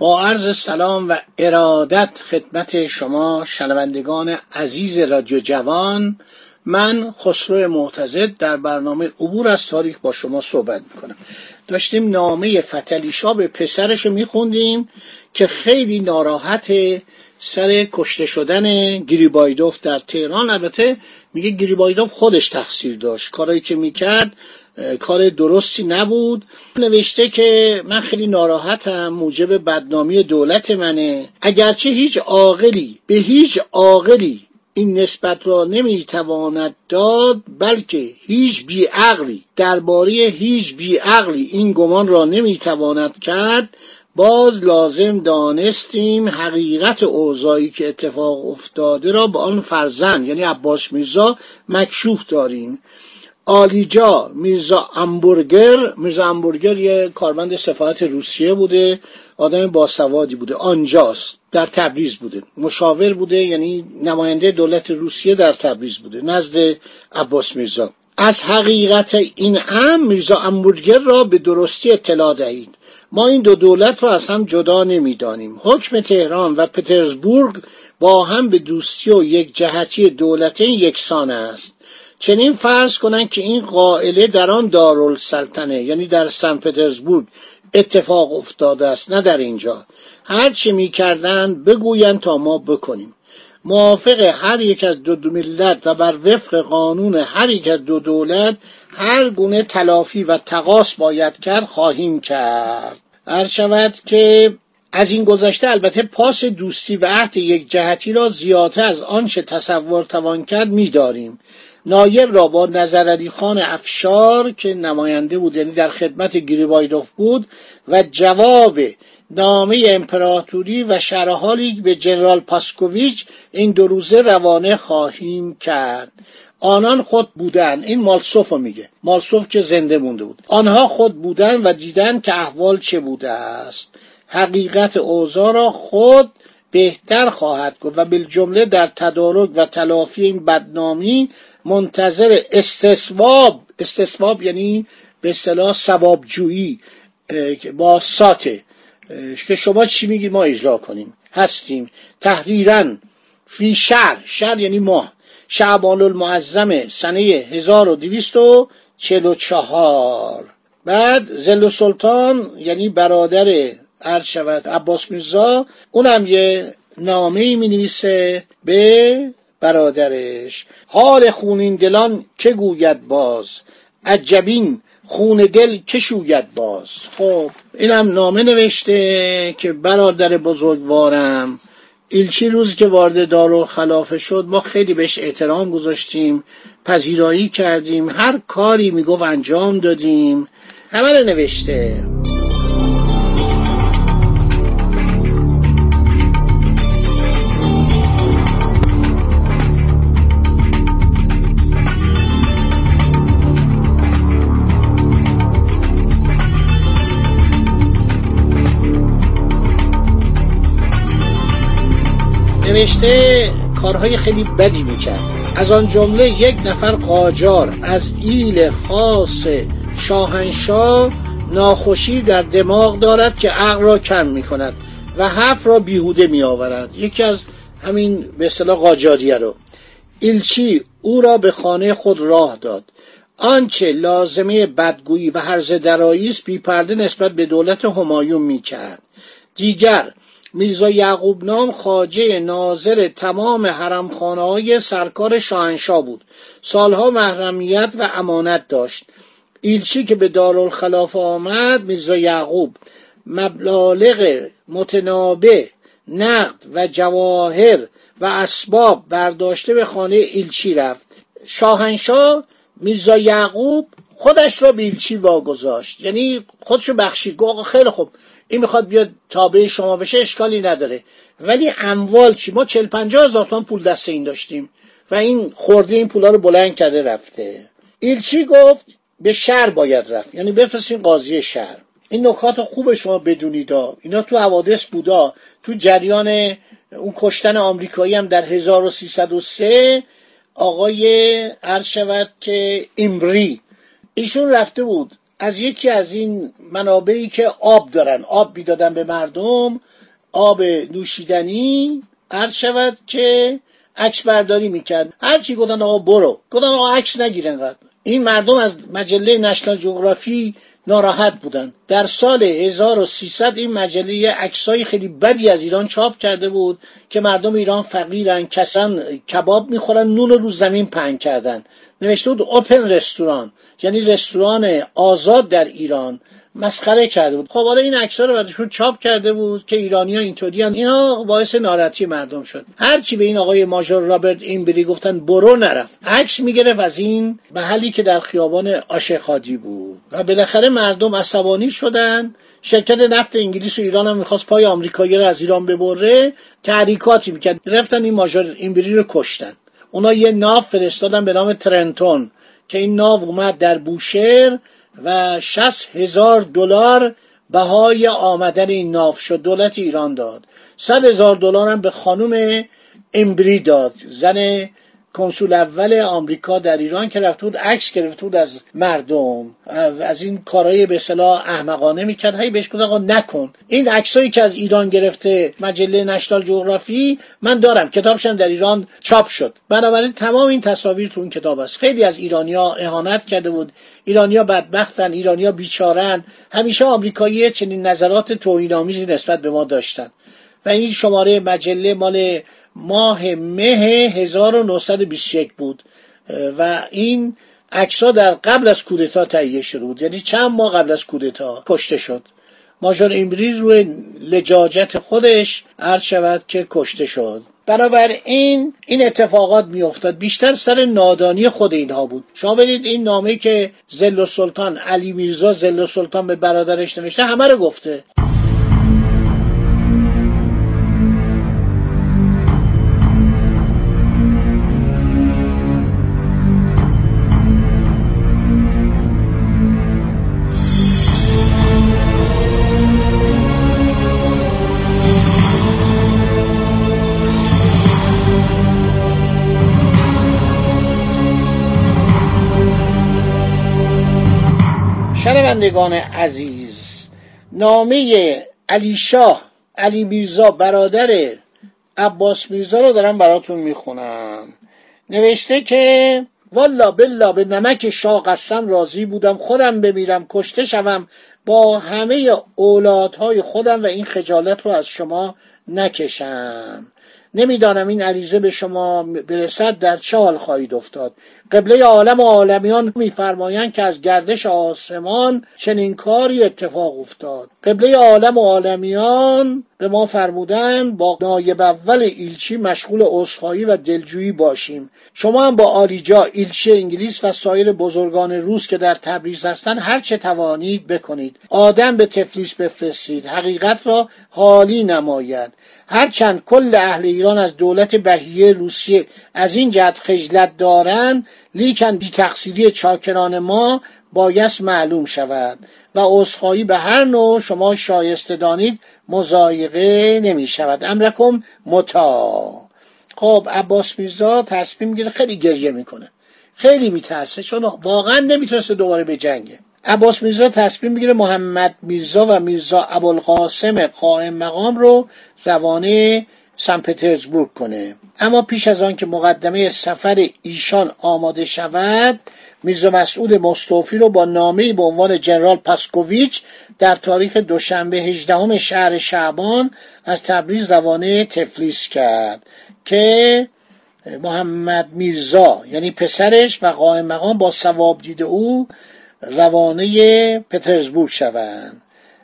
با عرض سلام و ارادت خدمت شما شنوندگان عزیز رادیو جوان من خسرو معتزد در برنامه عبور از تاریخ با شما صحبت می‌کنم. داشتیم نامه فتلیشا به پسرش رو میخوندیم که خیلی ناراحت سر کشته شدن گریبایدوف در تهران. البته میگه گریبایدوف خودش تقصیر داشت. کارایی که می‌کرد کار درستی نبود. نوشته که من خیلی ناراحتم موجب بدنامی دولت منه. اگرچه هیچ عاقلی به هیچ عاقلی این نسبت را نمی‌تواند داد بلکه هیچ بیعقلی درباره هیچ بیعقلی این گمان را نمی‌تواند کرد. باز لازم دانستیم حقیقت اوضاعی که اتفاق افتاده را به آن فرزند یعنی عباس میرزا مکشوف داریم. آلیجا میرزا امبورگر میرزا امبورگر یه کارمند سفارت روسیه بوده آدم باسوادی بوده آنجاست در تبریز بوده. مشاور بوده یعنی نماینده دولت روسیه در تبریز بوده نزد عباس میرزا. از حقیقت این ام میرزا امبورگر را به درستی اطلاع دهید. ما این دو دولت را از هم جدا نمی‌دانیم. حکم تهران و پترزبورگ با هم به دوستی و یک جهتی دولتین یکسان است. چنین فرض کنند که این قائله در آن دارالسلطنه یعنی در سن پترزبورگ اتفاق افتاده است نه در اینجا. هر چه می کردن بگویند تا ما بکنیم. موافق هر یک از دو, دو ملت و بر وفق قانون هر یک از دو دولت هر گونه تلافی و تقاس باید کرد خواهیم کرد. هر شود که از این گذشته البته پاس دوستی و عهد یک جهتی را زیادتر از آنچه تصور توان کرد میداریم. نایب را با خان افشار که نماینده بود یعنی در خدمت گریبایدوف بود و جواب نامه امپراتوری و شرحالی به جنرال پاسکوویچ این دو روزه روانه خواهیم کرد. آنان خود بودن. این مالسوف رو میگه. مالسوف که زنده مونده بود. آنها خود بودن و دیدن که احوال چه بوده است. حقیقت اوضاع را خود بهتر خواهد گفت و بالجمله در تدارک و تلافی این بدنامی منتظر استثواب استثواب یعنی به اصطلاح ثوابجویی با ساته که شما چی میگید ما اجرا کنیم؟ هستیم. تحریرا فی شهر. شهر یعنی ماه. شعبان المعظم سنه 1244 بعد زل سلطان یعنی برادر عرض شود. عباس میرزا اونم یه نامه می نویسه به برادرش. حال خونین دلان که گوید باز؟ عجبین خون دل که شوید باز؟ خب اینم نامه نوشته که برادر بزرگوارم ایلچی روز که وارد دارو خلافه شد ما خیلی بهش احترام گذاشتیم پذیرایی کردیم هر کاری می‌گفت انجام دادیم. همه نوشته. نوشته کارهای خیلی بدی می‌کرد. از آن جمله یک نفر قاجار از ایل خاص شاهنشاه ناخوشی در دماغ دارد که عقل را کم می‌کند و حرف را بیهوده میآورد. یکی از همین به اصطلاح قاجاریه رو. ایلچی او را به خانه خود راه داد. آنچه لازمه بدگویی و هرز درایی است بیپرده نسبت به دولت همایون می‌کرد. دیگر میرزا یعقوب نام خاجه ناظر تمام حرمخانه های سرکار شاهنشاه بود. سالها محرمیت و امانت داشت. ایلچی که به دارالخلافه آمد میرزا یعقوب مبالغ متنابع نقد و جواهر و اسباب برداشته به خانه ایلچی رفت. شاهنشاه میرزا یعقوب خودش را بیلچی واگذاشت؟ یعنی خودشو بخشید گفت خیلی خوب این می‌خواد بیاد تابع شما بشه اشکالی نداره. ولی اموال چی؟ ما چل پنجاه هزار تومان پول دست این داشتیم و این خورده این پولا رو بلند کرده رفته. ایلچی گفت به شهر باید رفت یعنی بفرستین قاضی شهر. این نکات خوب شما بدونید اینا تو حوادث بودا تو جریان اون کشتن آمریکایی هم در 1303 آقای عرض شود که ایمری ایشون رفته بود از یکی از این منابعی که آب دارن آب می‌دادن به مردم آب نوشیدنی عرض شود که عکس برداری می‌کرد. هرچی گفتن آقا برو. گفتن آقا عکس نگیرن این مردم از مجله نشنال جغرافی ناراحت بودن. در سال 1300 این مجله عکسای خیلی بدی از ایران چاپ کرده بود که مردم ایران فقیرن کسان کباب می‌خورن نون رو زمین پهن کردن. نوشته بود اوپن رستوران یعنی رستوران آزاد در ایران. مسخره کرده بود. خب حالا این عکس‌ها رو بعدشون چاپ کرده بود که ایرانی ها اینطوری اینا باعث ناراحتی مردم شد. هرچی به این آقای ماژور رابرت اینبری گفتن برو نرفت. عکس می‌گرفت از این محلی که در خیابان آشخادی بود. و بالاخره مردم عصبانی شدن. شرکت نفت انگلیس و ایران هم می‌خواست پای آمریکایی رو از ایران ببره. تحریکاتی می‌کرد. رفتن این ماژور اینبری رو کشتن. اونا یه ناو فرستادن به نام ترنتون. که این ناو اومد در بوشهر و 60 هزار دلار بهای آمدن این ناو شد. دولت ایران داد. صد هزار دلار هم به خانم امبری داد. زن کنسول اول آمریکا در ایران که رفته بود عکس گرفته بود از مردم. از این کارهای به اصطلاح احمقانه می‌کرد. هی بهش گفت آقا نکن. این عکسایی که از ایران گرفته مجله نشنال جغرافی من دارم. کتابشم در ایران چاپ شد. بنابراین تمام این تصاویر تو اون کتاب است خیلی از ایرانیا اهانت کرده بود. ایرانیا بدبختن ایرانیا بیچارن. همیشه آمریکایی چنین نظرات توهینآمیزی نسبت به ما داشتن. و این شماره مجله مال ماه مه 1921 بود. و این عکسها در قبل از کودتا تهیه شده بود. یعنی چند ماه قبل از کودتا کشته شد. ماژور ایمبری روی لجاجت خودش عرض شود که کشته شد. بنابراین این اتفاقات میافتاد. بیشتر سر نادانی خود اینها بود. شما بدید این نامه که زل سلطان علی میرزا زل سلطان به برادرش نوشته همه رو گفته. شنوندگان عزیز نامه علی شاه علی میرزا برادر عباس میرزا رو دارم براتون می‌خونم. نوشته که والا بلا به نمک شاه قسم راضی بودم خودم بمیرم کشته شوم با همه اولادهای خودم و این خجالت رو از شما نکشم. نمی‌دانم این عریضه به شما برسد در چه حال خواهید افتاد؟ قبله عالم و عالمیان میفرمایند که از گردش آسمان چنین کاری اتفاق افتاد. قبله عالم و عالمیان به ما فرمودن با نایب اول ایلچی مشغول عذرخواهی و دلجویی باشیم. شما هم با آریجا ایلچی انگلیس و سایر بزرگان روس که در تبریز هستند هر چه توانید بکنید. آدم به تفلیس بفرستید. حقیقت را حالی نماید. هرچند کل اهل ایران از دولت بهیه روسیه از این جهت خجلت دارند لیکن بی تقصیری چاکران ما بایست معلوم شود و عذرخواهی به هر نوع شما شایسته دانید مزایقه نمی شود. امرکم متا. خب عباس میرزا تصمیم می‌گیره خیلی گریه می‌کنه. خیلی میترسه. چون واقعا نمی‌تونسته دوباره به جنگه. عباس میرزا تصمیم می‌گیره محمد میرزا و میرزا ابوالقاسم قائم مقام رو روانه سن پترزبورگ کنه. اما پیش از آن که مقدمه سفر ایشان آماده شود میرزا مسعود مستوفی رو با نامه به عنوان جنرال پاسکوویچ در تاریخ دوشنبه 18 شهر شعبان از تبریز روانه تفلیس کرد که محمد میرزا یعنی پسرش و قائم مقام با ثواب دید او روانه پترزبورگ شوند.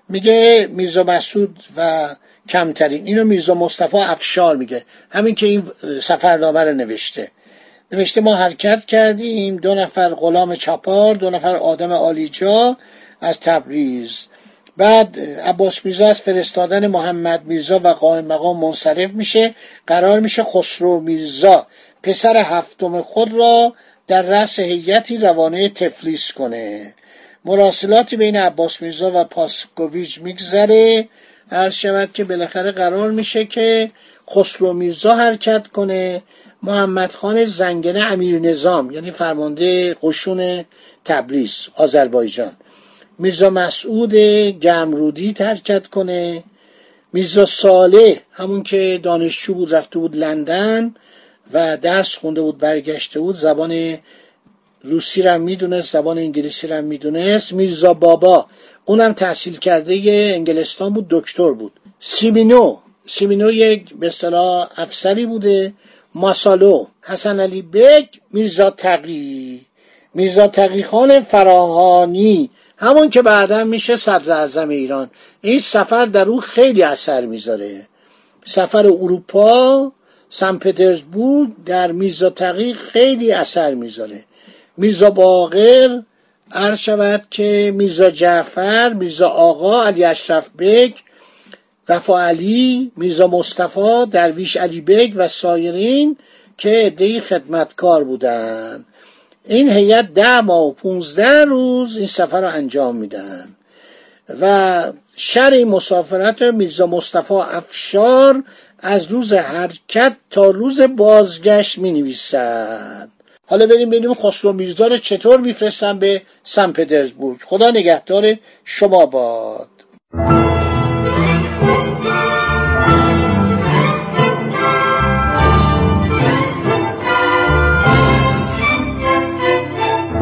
میگه میرزا مسعود و کمترین اینو میرزا مصطفی افشار میگه. همین که این سفرنامه رو نوشته. نوشته ما حرکت کردیم. دو نفر غلام چاپار دو نفر آدم آلیجا از تبریز. بعد عباس میرزا از فرستادن محمد میرزا و قائم مقام منصرف میشه. قرار میشه خسرو میرزا پسر هفتم خود را در رأس هیئتی روانه تفلیس کنه. مراسلاتی بین عباس میرزا و پاسکوویچ میگذره. هر شود که بالاخره قرار میشه که خسرو میرزا حرکت کنه. محمد خان زنگنه امیر نظام یعنی فرمانده قشون تبریز آذربایجان. میرزا مسعود گمرودی حرکت کنه. میرزا ساله همون که دانشجو بود رفته بود لندن و درس خونده بود برگشته بود. زبان روسی را می‌دونست زبان انگلیسی را می‌دونست. میرزا بابا اونم تحصیل کرده انگلستان بود دکتر بود. سیمینو سیمینو یک به افسری بوده. ماسالو حسن علی بگ میرزا تقی. میرزا تقی خان فراهانی همون که بعدا میشه صدر اعظم ایران. این سفر در او خیلی اثر می‌ذاره. سفر اروپا سن پترزبورگ در میرزا تقی خیلی اثر می‌ذاره. میرزا باقر عرض شود که میرزا جعفر میرزا آقا علی اشرف بیگ وفا علی میرزا مصطفی درویش علی بیگ و سایرین که عدهای خدمتکار بودند این هیئت ده ماه و پونزده روز این سفر رو انجام میدن. و شرح مسافرت میرزا مصطفی افشار از روز حرکت تا روز بازگشت می نویسد حالا بریم ببینیم خسرو میرزا رو چطور میفرستن به سن پترزبورگ. خدا نگهدار شما باد.